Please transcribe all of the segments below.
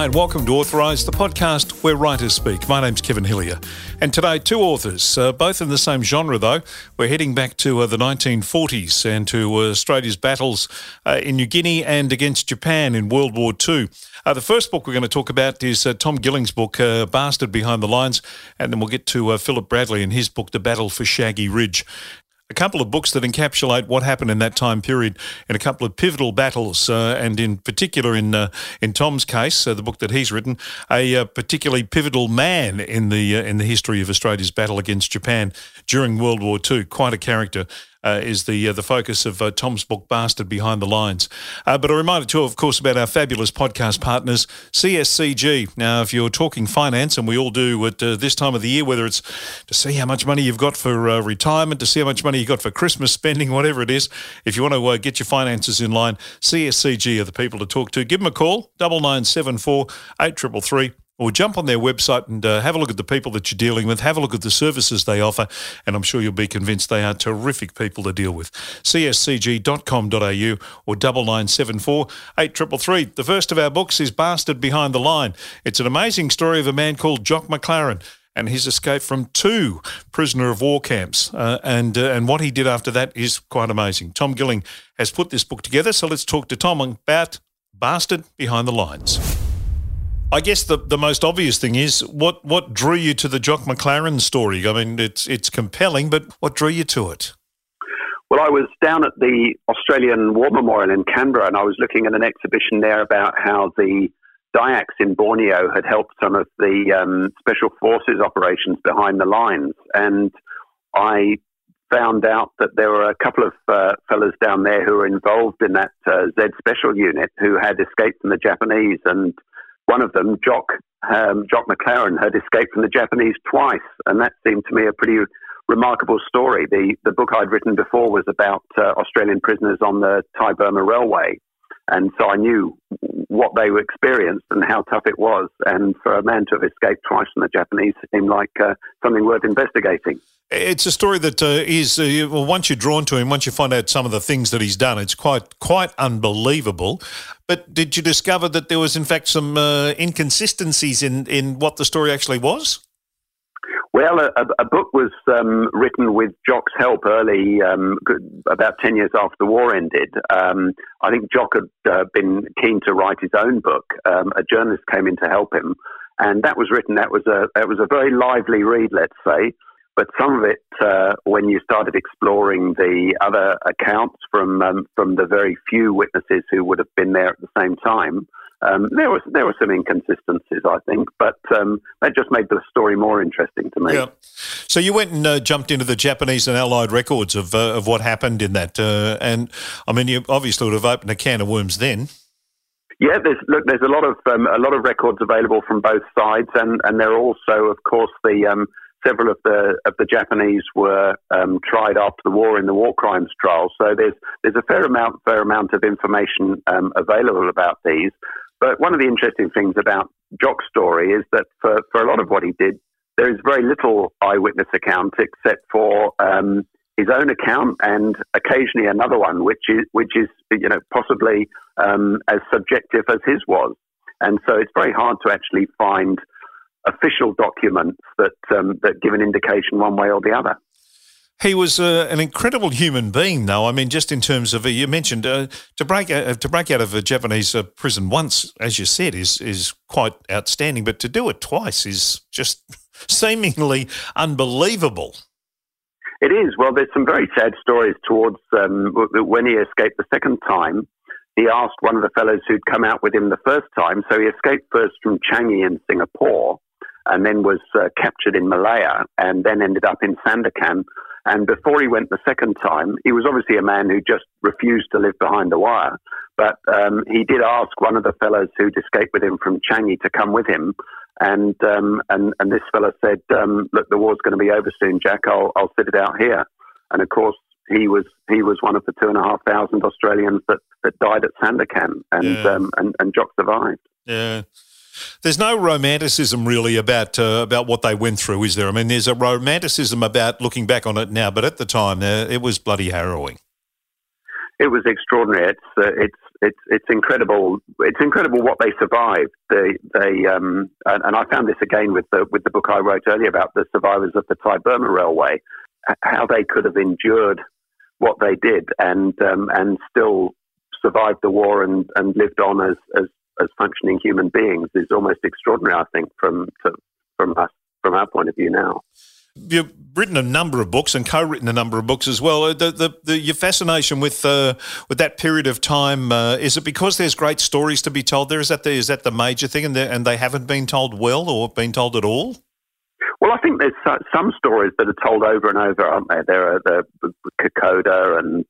Hi, and welcome to Authorised, the podcast where writers speak. My name's Kevin Hillier. And today, two authors, uh, both in the same genre, though. We're heading back to uh, the 1940s and to uh, Australia's battles uh, in New Guinea and against Japan in World War II. Uh, the first book we're going to talk about is uh, Tom Gilling's book, Bastard Behind the Lines, and then we'll get to Philip Bradley and his book, The Battle for Shaggy Ridge a couple of books that encapsulate what happened in that time period in a couple of pivotal battles, uh, and in particular, in uh, in Tom's case, uh, the book that he's written, a uh, particularly pivotal man in the uh, in the history of Australia's battle against Japan during World War II. Quite a character uh, is the uh, the focus of uh, Tom's book, Bastard Behind the Lines. Uh, but a reminder, too, of course, about our fabulous podcast partners, CSCG. Now, if you're talking finance, and we all do at uh, this time of the year, whether it's to see how much money you've got for uh, retirement, to see how much money you've got for Christmas spending, whatever it is, if you want to get your finances in line, CSCG are the people to talk to. Give them a call, 9974 833 or jump on their website and uh, have a look at the people that you're dealing with, have a look at the services they offer, and I'm sure you'll be convinced they are terrific people to deal with. cscg.com.au or 9974 8333. The first of our books is Bastard Behind the Line. It's an amazing story of a man called Jock McLaren and his escape from two prisoner of war camps. Uh, and uh, and what he did after that is quite amazing. Tom Gilling has put this book together, so let's talk to Tom about Bastard Behind the Lines. I guess the, the most obvious thing is what, what drew you to the Jock McLaren story? I mean, it's it's compelling, but what drew you to it? Well, I was down at the Australian War Memorial in Canberra, and I was looking at an exhibition there about how the Dayaks in Borneo had helped some of the um, special forces operations behind the lines, and I found out that there were a couple of uh, fellas down there who were involved in that uh, Z Special Unit who had escaped from the Japanese and one of them, Jock, um, Jock McLaren, had escaped from the Japanese twice, and that seemed to me a pretty remarkable story. The the book I'd written before was about uh, Australian prisoners on the Thai Burma Railway, and so I knew what they were experienced and how tough it was. And for a man to have escaped twice from the Japanese seemed like uh, something worth investigating. It's a story that uh, is uh, well, once you're drawn to him, once you find out some of the things that he's done, it's quite quite unbelievable. But did you discover that there was in fact some uh, inconsistencies in in what the story actually was? Well, a, a book was um, written with Jock's help early, um, about 10 years after the war ended. Um, I think Jock had uh, been keen to write his own book. Um, a journalist came in to help him, and that was written. That was a, that was a very lively read, let's say. But some of it, uh, when you started exploring the other accounts from um, from the very few witnesses who would have been there at the same time, um, there was there were some inconsistencies, I think, but um, that just made the story more interesting to me. Yeah. So you went and uh, jumped into the Japanese and Allied records of uh, of what happened in that, uh, and I mean, you obviously would have opened a can of worms then. Yeah, there's look, there's a lot of um, a lot of records available from both sides, and and there are also, of course, the um, several of the of the Japanese were um, tried after the war in the war crimes trial. So there's there's a fair amount fair amount of information um, available about these. But one of the interesting things about Jock's story is that for, for a lot of what he did, there is very little eyewitness account except for um, his own account and occasionally another one, which is which is you know possibly um, as subjective as his was. And so it's very hard to actually find official documents that um, that give an indication one way or the other. He was uh, an incredible human being, though. I mean, just in terms of you mentioned uh, to break out, uh, to break out of a Japanese uh, prison once, as you said, is is quite outstanding. But to do it twice is just seemingly unbelievable. It is. Well, there's some very sad stories towards um, when he escaped the second time. He asked one of the fellows who'd come out with him the first time. So he escaped first from Changi in Singapore, and then was uh, captured in Malaya, and then ended up in Sandakan and before he went the second time, he was obviously a man who just refused to live behind the wire. But um, he did ask one of the fellows who'd escaped with him from Changi to come with him. And um, and and this fellow said, um, "Look, the war's going to be over soon, Jack. I'll I'll sit it out here." And of course, he was he was one of the two and a half thousand Australians that, that died at Sandakan, and yeah. um, and and Jock survived. Yeah. There's no romanticism really about uh, about what they went through, is there? I mean, there's a romanticism about looking back on it now, but at the time, uh, it was bloody harrowing. It was extraordinary. It's uh, it's it's it's incredible. It's incredible what they survived. They they um, and, and I found this again with the with the book I wrote earlier about the survivors of the Thai Burma Railway, how they could have endured what they did and um, and still survived the war and, and lived on as, as as functioning human beings is almost extraordinary. I think from to, from us from our point of view now. You've written a number of books and co-written a number of books as well. Uh, the, the, the your fascination with uh, with that period of time uh, is it because there's great stories to be told there? Is that the, is that the major thing, and and they haven't been told well or been told at all? Well, I think there's some stories that are told over and over, aren't there? There are the Kokoda and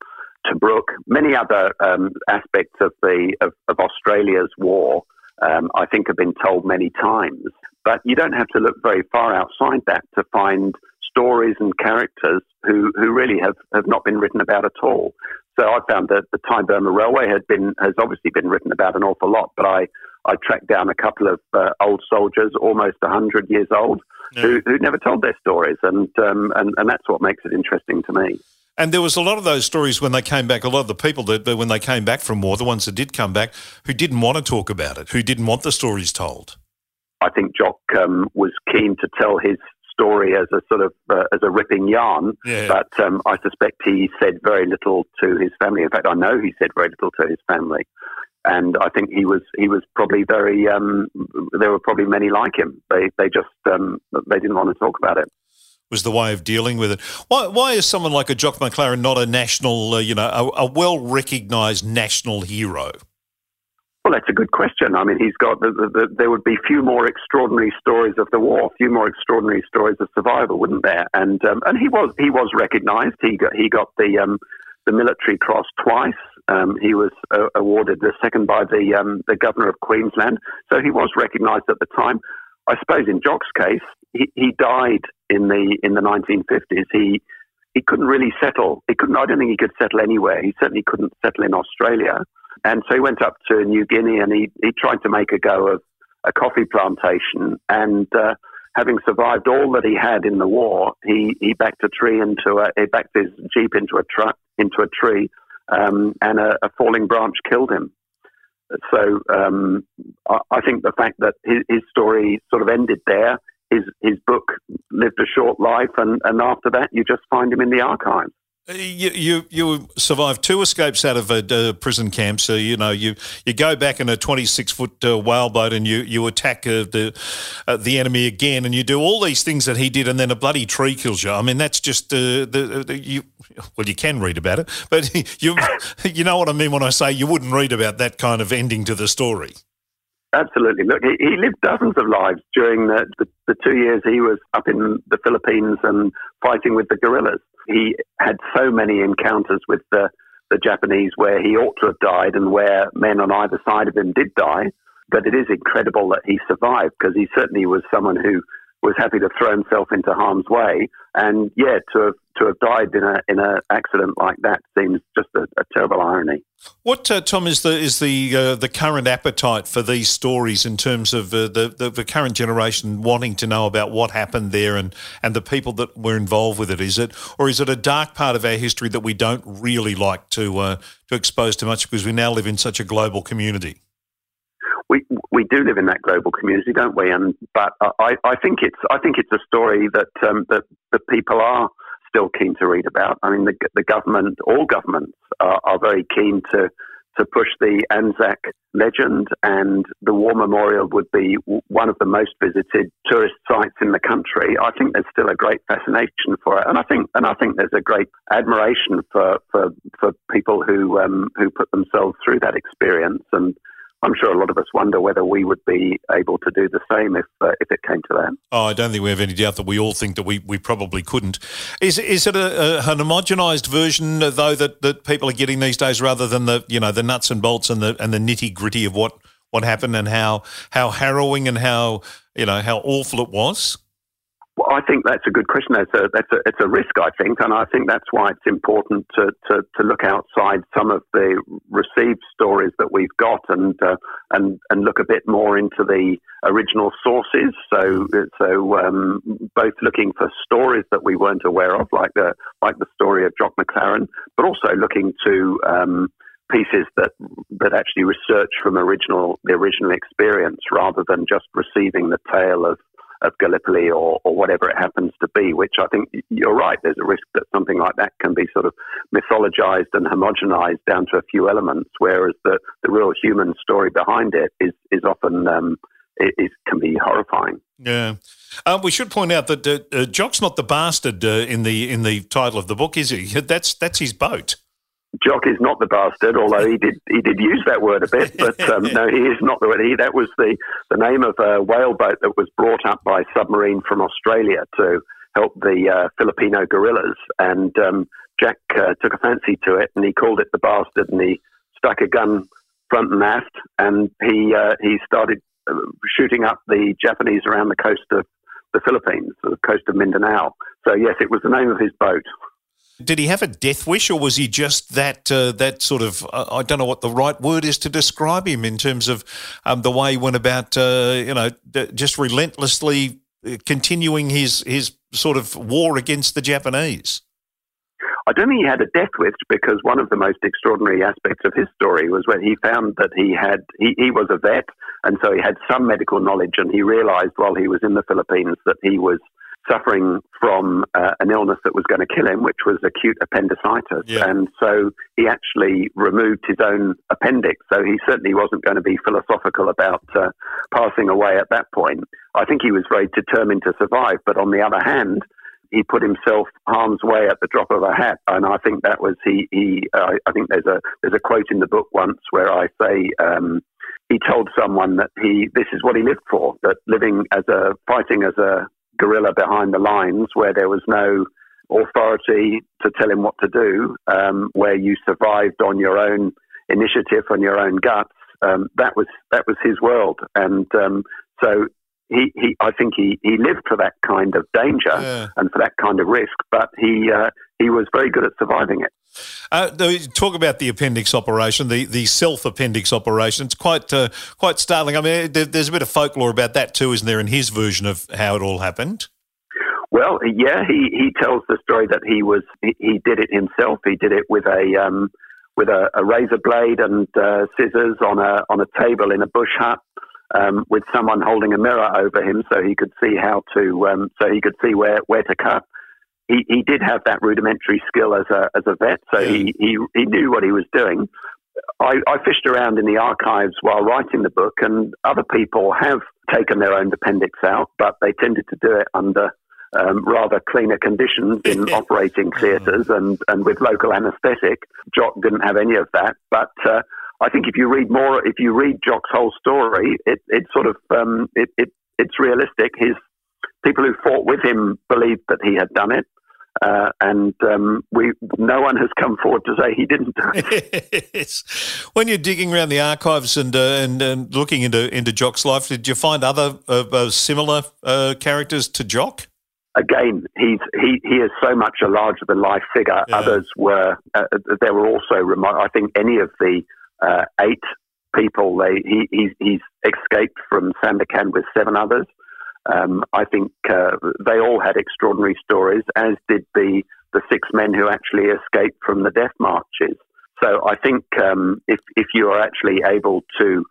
Tobruk, many other um, aspects of the of, of Australia's war. Um, I think have been told many times. But you don't have to look very far outside that to find stories and characters who, who really have, have not been written about at all. So I found that the Thai Burma Railway had been has obviously been written about an awful lot, but I, I tracked down a couple of uh, old soldiers, almost 100 years old, yeah. who, who never told their stories. And, um, and, and that's what makes it interesting to me. And there was a lot of those stories when they came back. A lot of the people that, when they came back from war, the ones that did come back, who didn't want to talk about it, who didn't want the stories told. I think Jock um, was keen to tell his story as a sort of uh, as a ripping yarn, yeah. but um, I suspect he said very little to his family. In fact, I know he said very little to his family, and I think he was he was probably very. Um, there were probably many like him. They they just um, they didn't want to talk about it was the way of dealing with it. Why, why is someone like a Jock McLaren not a national, uh, you know, a, a well recognised national hero? Well, that's a good question. I mean, he's got the, the, the, there would be few more extraordinary stories of the war, few more extraordinary stories of survival, wouldn't there? And um, and he was he was recognised. He got he got the um, the military cross twice. Um, he was uh, awarded the second by the um, the governor of Queensland, so he was recognised at the time. I suppose in Jock's case, he, he died in the in the 1950s. He he couldn't really settle. He couldn't. I don't think he could settle anywhere. He certainly couldn't settle in Australia. And so he went up to New Guinea and he, he tried to make a go of a coffee plantation. And uh, having survived all that he had in the war, he, he backed a tree into a he backed his jeep into a truck into a tree, um, and a, a, falling branch killed him. So um, I, think the fact that his, his, story sort of ended there, his his book lived a short life, and, and after that, you just find him in the archives. You, you, you survived two escapes out of a, prison camp. So you know you, you go back in a twenty six foot uh, whaleboat and you you attack uh, the uh, the enemy again, and you do all these things that he did, and then a bloody tree kills you. I mean that's just uh, the, the, you. Well, you can read about it, but you you know what I mean when I say you wouldn't read about that kind of ending to the story. Absolutely. Look, he, he, lived dozens of lives during the, the, the, two years he was up in the Philippines and fighting with the guerrillas. He had so many encounters with the, the Japanese where he ought to have died and where men on either side of him did die. But it is incredible that he survived because he certainly was someone who was happy to throw himself into harm's way. And yeah, to have to have died in a in an accident like that seems just a, a terrible irony. What uh, Tom is the is the uh, the current appetite for these stories in terms of uh, the, the, the current generation wanting to know about what happened there and and the people that were involved with it? Is it or is it a dark part of our history that we don't really like to uh, to expose too much because we now live in such a global community? We do live in that global community, don't we? And but I, I think it's I think it's a story that um, that that people are still keen to read about. I mean, the the government, all governments are, are very keen to to push the Anzac legend, and the War Memorial would be one of the most visited tourist sites in the country. I think there's still a great fascination for it, and I think and I think there's a great admiration for for, for people who um, who put themselves through that experience and I'm sure a lot of us wonder whether we would be able to do the same if uh, if it came to that. Oh, I don't think we have any doubt that we all think that we, we probably couldn't. Is is it a, a, an homogenised version though that, that people are getting these days, rather than the you know the nuts and bolts and the and the nitty gritty of what, what happened and how how harrowing and how you know how awful it was? Well, I think that's a good question. That's a, that's a, it's a risk, I think, and I think that's why it's important to, to, to look outside some of the received stories that we've got and uh, and and look a bit more into the original sources. So so um, both looking for stories that we weren't aware of, like the like the story of Jock McLaren, but also looking to um, pieces that that actually research from original the original experience rather than just receiving the tale of of Gallipoli or, or whatever it happens to be, which I think you're right. There's a risk that something like that can be sort of mythologized and homogenized down to a few elements, whereas the, the real human story behind it is, is often um, it, it, can be horrifying. Yeah, um, we should point out that uh, uh, Jock's not the bastard uh, in the in the title of the book, is he? That's that's his boat. Jock is not the bastard, although he did he did use that word a bit. But um, no, he is not the word. He that was the the name of a whale boat that was brought up by submarine from Australia to help the uh, Filipino guerrillas. And um, Jack uh, took a fancy to it, and he called it the bastard, and he stuck a gun front and aft, and he uh, he started uh, shooting up the Japanese around the coast of the Philippines, the coast of Mindanao. So yes, it was the name of his boat. Did he have a death wish, or was he just that uh, that sort of uh, I don't know what the right word is to describe him in terms of um, the way he went about, uh, you know, just relentlessly uh, continuing his his sort of war against the Japanese. I don't think he had a death wish because one of the most extraordinary aspects of his story was when he found that he had he, he was a vet and so he had some medical knowledge and he realized while he was in the Philippines that he was suffering from uh, an illness that was going to kill him, which was acute appendicitis. Yeah. And so he actually removed his own appendix. So he certainly wasn't going to be philosophical about uh, passing away at that point. I think he was very determined to survive. But on the other hand, he put himself harm's way at the drop of a hat, and I think that was he. he uh, I think there's a there's a quote in the book once where I say um, he told someone that he this is what he lived for, that living as a fighting as a guerrilla behind the lines where there was no authority to tell him what to do, um, where you survived on your own initiative, on your own guts. Um, that was that was his world, and um, so he, he I think he, he lived for that kind of danger yeah. and for that kind of risk, but he uh, he was very good at surviving it. Uh, talk about the appendix operation, the, the self appendix operation. It's quite uh, quite startling. I mean, there's a bit of folklore about that too, isn't there, in his version of how it all happened? Well, yeah, he, he tells the story that he was he, he did it himself. He did it with a um, with a, a, razor blade and uh, scissors on a on a table in a bush hut. Um, with someone holding a mirror over him, so he could see how to, um, so he could see where, where to cut he, he did have that rudimentary skill as a as a vet, so he, he he knew what he was doing. I, I fished around in the archives while writing the book, and other people have taken their own appendix out, but they tended to do it under um, rather cleaner conditions in operating theatres and, and with local anaesthetic. Jock didn't have any of that, but uh, I think if you read more, if you read Jock's whole story, it, it sort of um, it, it, it's realistic. His people who fought with him believed that he had done it. Uh, and um, we no one has come forward to say he didn't do it. yes. When you're digging around the archives and, uh, and, and looking into into Jock's life, did you find other uh, uh similar uh, characters to Jock? Again, he's he, he is so much a larger than life figure. Yeah. Others were uh, there were also remote. I think any of the eight people they he, he's, he's escaped from Sandakan with seven others. Um, I think uh, they all had extraordinary stories, as did the, the six men who actually escaped from the death marches. So I think um, if, if you are actually able to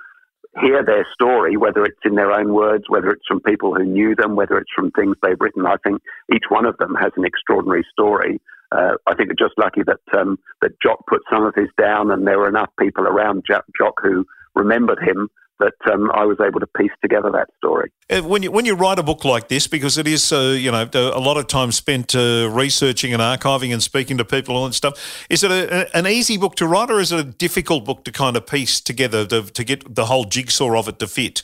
hear their story, whether it's in their own words, whether it's from people who knew them, whether it's from things they've written, I think each one of them has an extraordinary story. Uh, I think it's just lucky that um, that Jock put some of his down, and there were enough people around Jock who remembered him that um, I was able to piece together that story. Uh, when you when you write a book like this, because it is uh, you know a lot of time spent uh, researching and archiving and speaking to people and stuff, is it a, an easy book to write or is it a difficult book to kind of piece together to, to get the whole jigsaw of it to fit?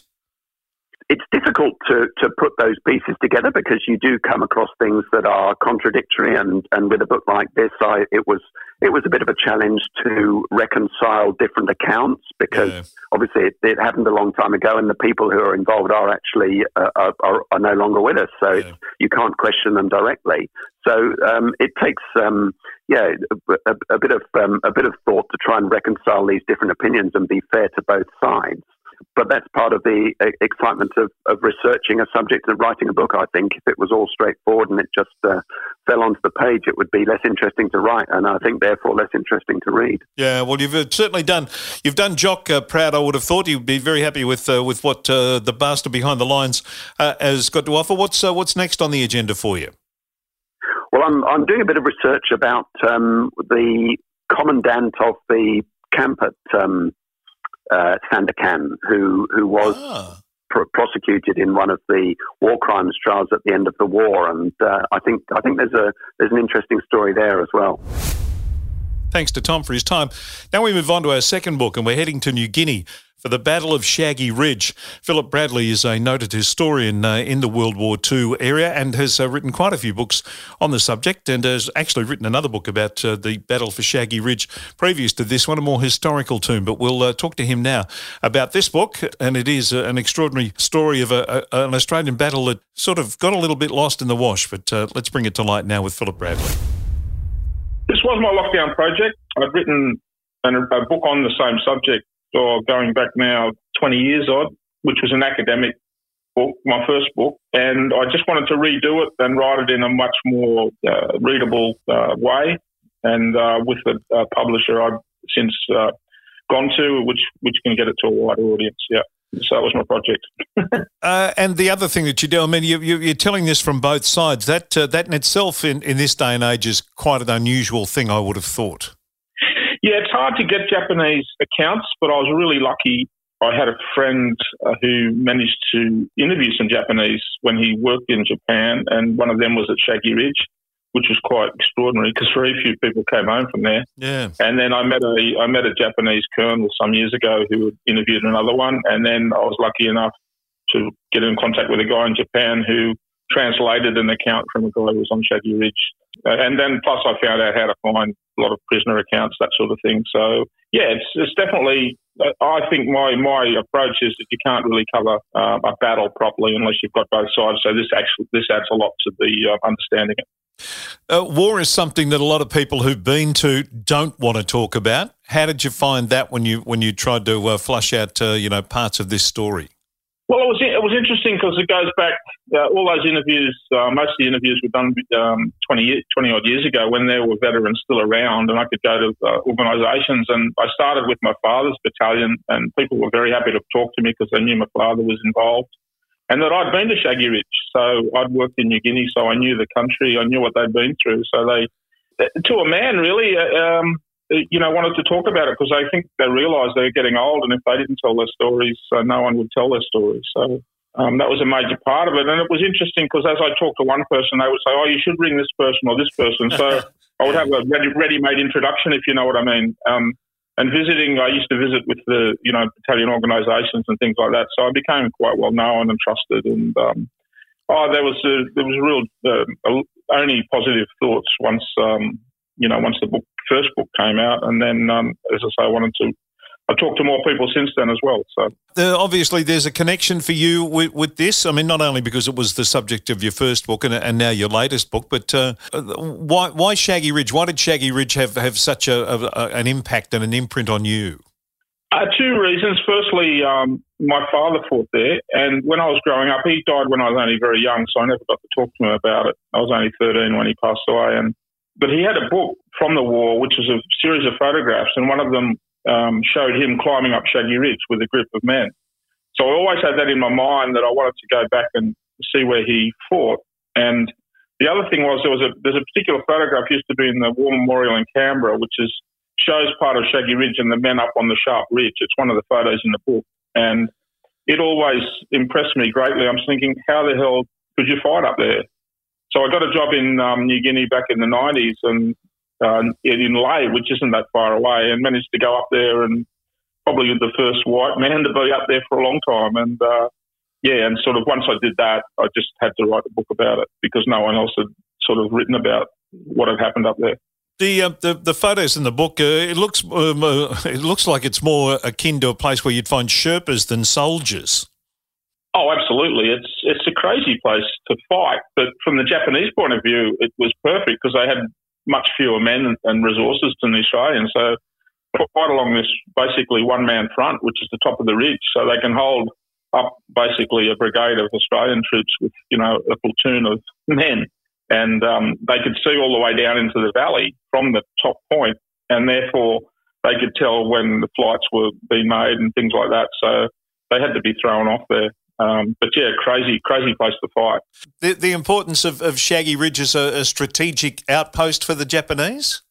It's difficult to, to put those pieces together because you do come across things that are contradictory and, and with a book like this I, it was it was a bit of a challenge to reconcile different accounts because yeah. obviously it, it, happened a long time ago and the people who are involved are actually uh, are, are, are, no longer with us so yeah. you can't question them directly so um, it takes um, yeah a, a, a bit of um, a bit of thought to try and reconcile these different opinions and be fair to both sides but that's part of the excitement of, of researching a subject and writing a book. I think if it was all straightforward and it just uh, fell onto the page, it would be less interesting to write, and I think therefore less interesting to read. Yeah, well, you've uh, certainly done you've done Jock uh, proud. I would have thought you'd be very happy with uh, with what uh, the bastard behind the lines uh, has got to offer. What's what's next on the agenda for you? Well, I'm I'm doing a bit of research about um, the commandant of the camp at um, uh, Sandakan, who who was ah. pr- prosecuted in one of the war crimes trials at the end of the war, and uh, I think I think there's a there's an interesting story there as well. Thanks to Tom for his time. Now we move on to our second book, and we're heading to New Guinea for the Battle of Shaggy Ridge. Philip Bradley is a noted historian uh, in the World War II area and has uh, written quite a few books on the subject and has actually written another book about uh, the Battle for Shaggy Ridge previous to this one, a more historical tune. But we'll uh, talk to him now about this book, and it is uh, an extraordinary story of a, a, an Australian battle that sort of got a little bit lost in the wash. But uh, let's bring it to light now with Philip Bradley. This was my lockdown project. I'd written a book on the same subject or going back now 20 years odd, which was an academic book, my first book, and I just wanted to redo it and write it in a much more uh, readable uh, way. And uh, with the uh, publisher I've since uh, gone to, which which can get it to a wider audience. Yeah. So that was my project. Uh, and the other thing that you do, I mean, you, you, are telling this from both sides. That that in itself, in, in this day and age, is quite an unusual thing. I would have thought. Yeah, it's hard to get Japanese accounts, but I was really lucky. I had a friend uh, who managed to interview some Japanese when he worked in Japan, and one of them was at Shaggy Ridge, which was quite extraordinary because very few people came home from there. Yeah. And then I met a I met a Japanese colonel some years ago who interviewed another one, and then I was lucky enough to get in contact with a guy in Japan who translated an account from a guy who was on Shaggy Ridge. Uh, and then plus I found out how to find a lot of prisoner accounts, that sort of thing. So yeah, it's, it's definitely. Uh, I think my my approach is that you can't really cover uh, a battle properly unless you've got both sides. So this actually this adds a lot to the uh, understanding it. Uh, war is something that a lot of people who've been to don't want to talk about. How did you find that when you when you tried to uh, flush out you know parts of this story? Well, it was it was interesting because it goes back uh, all those interviews. Uh, most of the interviews were done um, 20, 20 odd years ago when there were veterans still around, and I could go to uh, organisations. And I started with my father's battalion, and people were very happy to talk to me because they knew my father was involved, and that I'd been to Shaggy Ridge, so I'd worked in New Guinea, so I knew the country, I knew what they'd been through. So they, to a man, really. Uh, um, you know, wanted to talk about it because they think they realised they were getting old, and if they didn't tell their stories, uh, no one would tell their stories. So um, that was a major part of it, and it was interesting because as I talked to one person, they would say, "Oh, you should ring this person or this person." So I would have a ready, ready-made introduction, if you know what I mean. Um, and visiting, I used to visit with the you know battalion organisations and things like that. So I became quite well known and trusted, and um, oh, there was a, there was real uh, only positive thoughts once um, you know once the book first book came out, and then um, as I say, I wanted to. I talked to more people since then as well. So uh, obviously, there's a connection for you with, with, this. I mean, not only because it was the subject of your first book and, and now your latest book, but uh, why why Shaggy Ridge? Why did Shaggy Ridge have have such a, a an impact and an imprint on you? Uh, two reasons. Firstly, um, my father fought there, and when I was growing up, he died when I was only very young, so I never got to talk to him about it. I was only 13 when he passed away, and but he had a book from the war, which was a series of photographs, and one of them um, showed him climbing up Shaggy Ridge with a group of men. So I always had that in my mind that I wanted to go back and see where he fought. And the other thing was there was a there's a particular photograph used to be in the War Memorial in Canberra, which is shows part of Shaggy Ridge and the men up on the sharp ridge. It's one of the photos in the book, and it always impressed me greatly. I'm thinking, how the hell could you fight up there? So I got a job in um, New Guinea back in the 90s and uh, in Lae, which isn't that far away, and managed to go up there and probably the first white man to be up there for a long time. And uh, yeah, and sort of once I did that, I just had to write a book about it because no one else had sort of written about what had happened up there. The, uh, the the photos in the book, uh, it looks um, uh, it looks like it's more akin to a place where you'd find Sherpas than soldiers. Oh, absolutely. It's it's a crazy place to fight, but from the Japanese point of view, it was perfect because they had much fewer men and resources than the Australians. So quite along this basically one man front, which is the top of the ridge, so they can hold up basically a brigade of Australian troops with you know a platoon of men, and um, they could see all the way down into the valley from the top point, and therefore they could tell when the flights were being made and things like that. So they had to be thrown off there. Um, but yeah, crazy, crazy place to fight. The, the importance of, of Shaggy Ridge as a, a strategic outpost for the Japanese?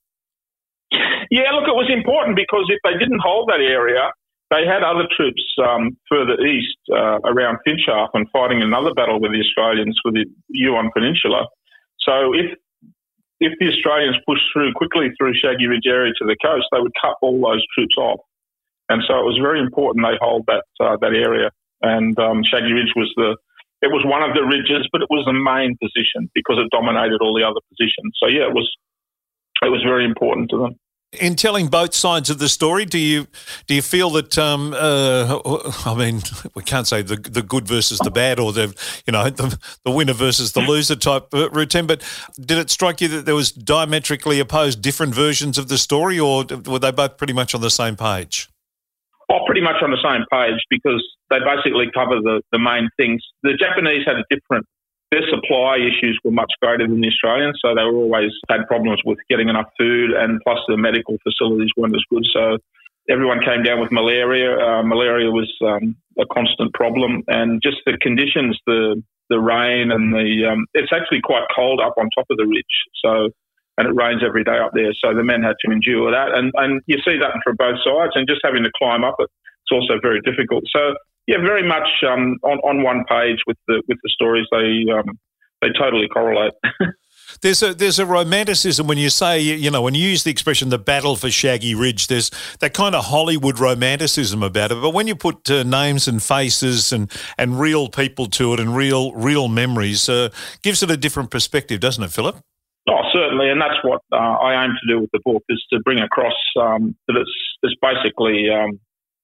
Yeah, look, it was important because if they didn't hold that area, they had other troops um, further east uh, around Finschhafen fighting another battle with the Australians for the Huon Peninsula. So if if the Australians pushed through quickly through Shaggy Ridge area to the coast, they would cut all those troops off. And so it was very important they hold that uh, that area. And um, Shaggy Ridge was the it was one of the ridges, but it was the main position because it dominated all the other positions. So yeah, it was it was very important to them. In telling both sides of the story, do you do you feel that um, uh, I mean we can't say the the good versus the bad or the you know the, the winner versus the loser type routine, but did it strike you that there was diametrically opposed different versions of the story, or were they both pretty much on the same page? Oh, pretty much on the same page because they basically cover the, the main things. The Japanese had a different, their supply issues were much greater than the Australians, so they were always had problems with getting enough food, and plus the medical facilities weren't as good. So everyone came down with malaria. Uh, malaria was um, a constant problem, and just the conditions, the the rain and the um, it's actually quite cold up on top of the ridge. So and it rains every day up there. So the men had to endure that, and and you see that from both sides, and just having to climb up it, it's also very difficult. So yeah, very much um, on on one page with the with the stories. They um, they totally correlate. There's a there's a romanticism when you say you know when you use the expression the battle for Shaggy Ridge. There's that kind of Hollywood romanticism about it. But when you put uh, names and faces and and real people to it and real real memories, uh, gives it a different perspective, doesn't it, Philip? Oh, certainly, and that's what uh, I aim to do with the book is to bring across um, that it's it's basically um,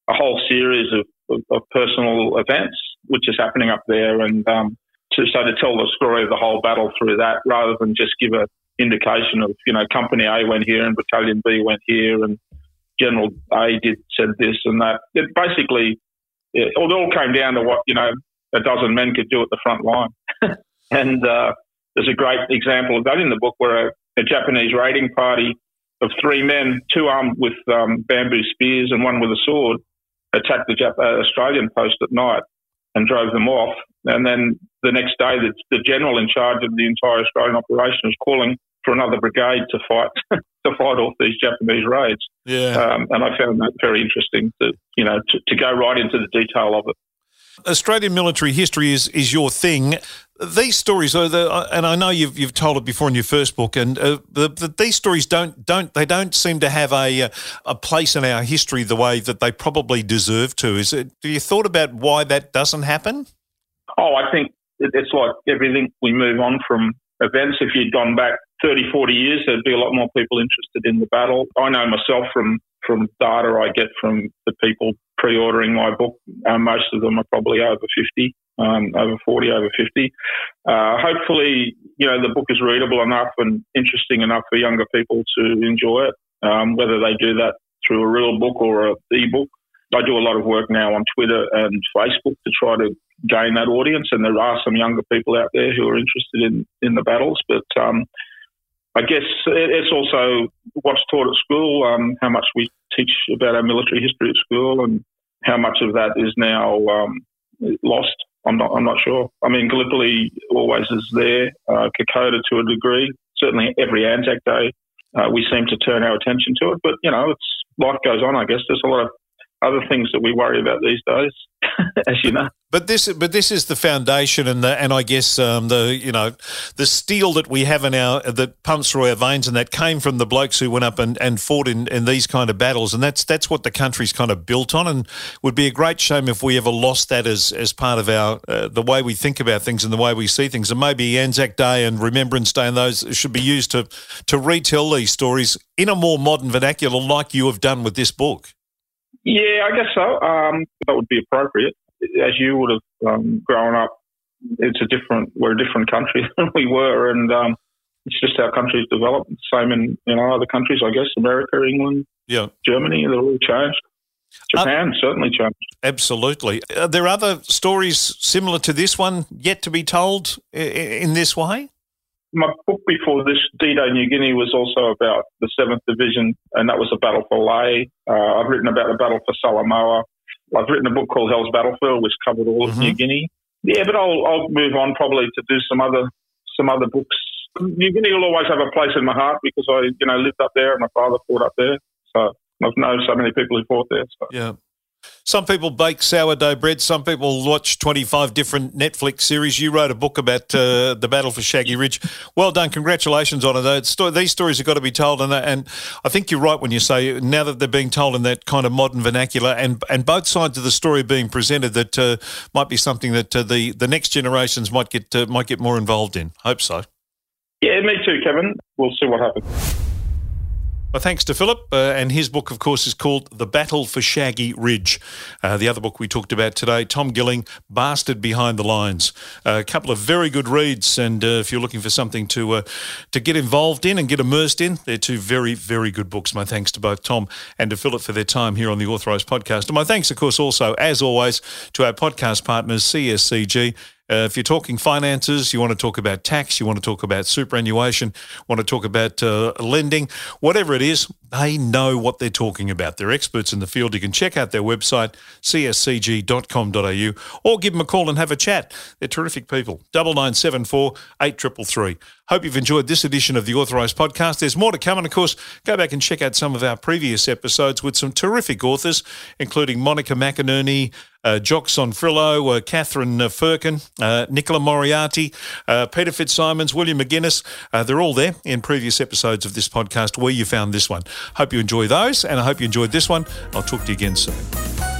a whole series of, of, of, personal events which is happening up there, and um, to so to tell the story of the whole battle through that, rather than just give an indication of you know Company A went here and Battalion B went here, and General A did said this and that. It basically, it, it all came down to what you know a dozen men could do at the front line, and. Uh, there's a great example of that in the book where a, a Japanese raiding party of three men, two armed with um, bamboo spears and one with a sword, attacked the Jap- uh, Australian post at night and drove them off. And then the next day, the, the general in charge of the entire Australian operation was calling for another brigade to fight to fight off these Japanese raids. Yeah, um, and I found that very interesting to you know to, to go right into the detail of it. Australian military history is, is your thing. These stories, are the, and I know you've, you've told it before in your first book, and uh, the, the, these stories don't don't they don't seem to have a a place in our history the way that they probably deserve to. Is it? Do you thought about why that doesn't happen? Oh, I think it's like everything. We move on from events. If you'd gone back 30, 40 years, there'd be a lot more people interested in the battle. I know myself from from data I get from the people pre-ordering my book. Uh, most of them are probably over 50, um, over 40, over 50. Uh, hopefully, you know, the book is readable enough and interesting enough for younger people to enjoy it, um, whether they do that through a real book or a e-book. I do a lot of work now on Twitter and Facebook to try to gain that audience, and there are some younger people out there who are interested in, in the battles, but um, I guess it's also what's taught at school, um, how much we teach about our military history at school, and how much of that is now um, lost. I'm not. I'm not sure. I mean, Gallipoli always is there. Uh, Kokoda to a degree. Certainly, every Anzac Day, uh, we seem to turn our attention to it. But you know, it's life goes on. I guess there's a lot of other things that we worry about these days, as you know. But this, but this is the foundation, and the, and I guess um, the you know the steel that we have in our that pumps through our veins, and that came from the blokes who went up and, and fought in, in these kind of battles, and that's that's what the country's kind of built on, and would be a great shame if we ever lost that as as part of our uh, the way we think about things and the way we see things, and maybe Anzac Day and Remembrance Day and those should be used to to retell these stories in a more modern vernacular, like you have done with this book. Yeah, I guess so. Um, that would be appropriate. As you would have um, grown up, it's a different. We're a different country than we were, and um, it's just how countries develop. Same in you know other countries, I guess, America, England, yeah, Germany, they're all changed. Japan uh, certainly changed. Absolutely. Are there other stories similar to this one yet to be told in this way? My book before this, D-Day New Guinea, was also about the 7th Division, and that was a battle for Lae. Uh, I've written about the battle for Salamaua. I've written a book called Hell's Battlefield, which covered all of mm-hmm. New Guinea. Yeah, but I'll, I'll move on probably to do some other some other books. New Guinea will always have a place in my heart because I, you know, lived up there and my father fought up there. So I've known so many people who fought there. So. Yeah. Some people bake sourdough bread. Some people watch 25 different Netflix series. You wrote a book about uh, the battle for Shaggy Ridge. Well done. Congratulations on it. These stories have got to be told. And, I think you're right when you say now that they're being told in that kind of modern vernacular and, and both sides of the story being presented, that uh, might be something that uh, the, the next generations might get, uh, might get more involved in. Hope so. Yeah, me too, Kevin. We'll see what happens. Well, thanks to Philip. Uh, and his book, of course, is called The Battle for Shaggy Ridge. Uh, the other book we talked about today, Tom Gilling, Bastard Behind the Lines. Uh, a couple of very good reads. And uh, if you're looking for something to uh, to get involved in and get immersed in, they're two very, very good books. My thanks to both Tom and to Philip for their time here on the Authorised Podcast. And my thanks, of course, also, as always, to our podcast partners, CSCG uh, if you're talking finances, you want to talk about tax, you want to talk about superannuation, want to talk about uh, lending, whatever it is, they know what they're talking about. They're experts in the field. You can check out their website, cscg.com.au, or give them a call and have a chat. They're terrific people. Double nine seven four eight triple three. Hope you've enjoyed this edition of the Authorised Podcast. There's more to come, and of course, go back and check out some of our previous episodes with some terrific authors, including Monica McInerney, uh, Jock Zonfrillo, uh, Catherine uh, Firkin, uh, Nicola Moriarty, uh, Peter Fitzsimons, William McInnes. Uh, they're all there in previous episodes of this podcast where you found this one. Hope you enjoy those, and I hope you enjoyed this one. I'll talk to you again soon.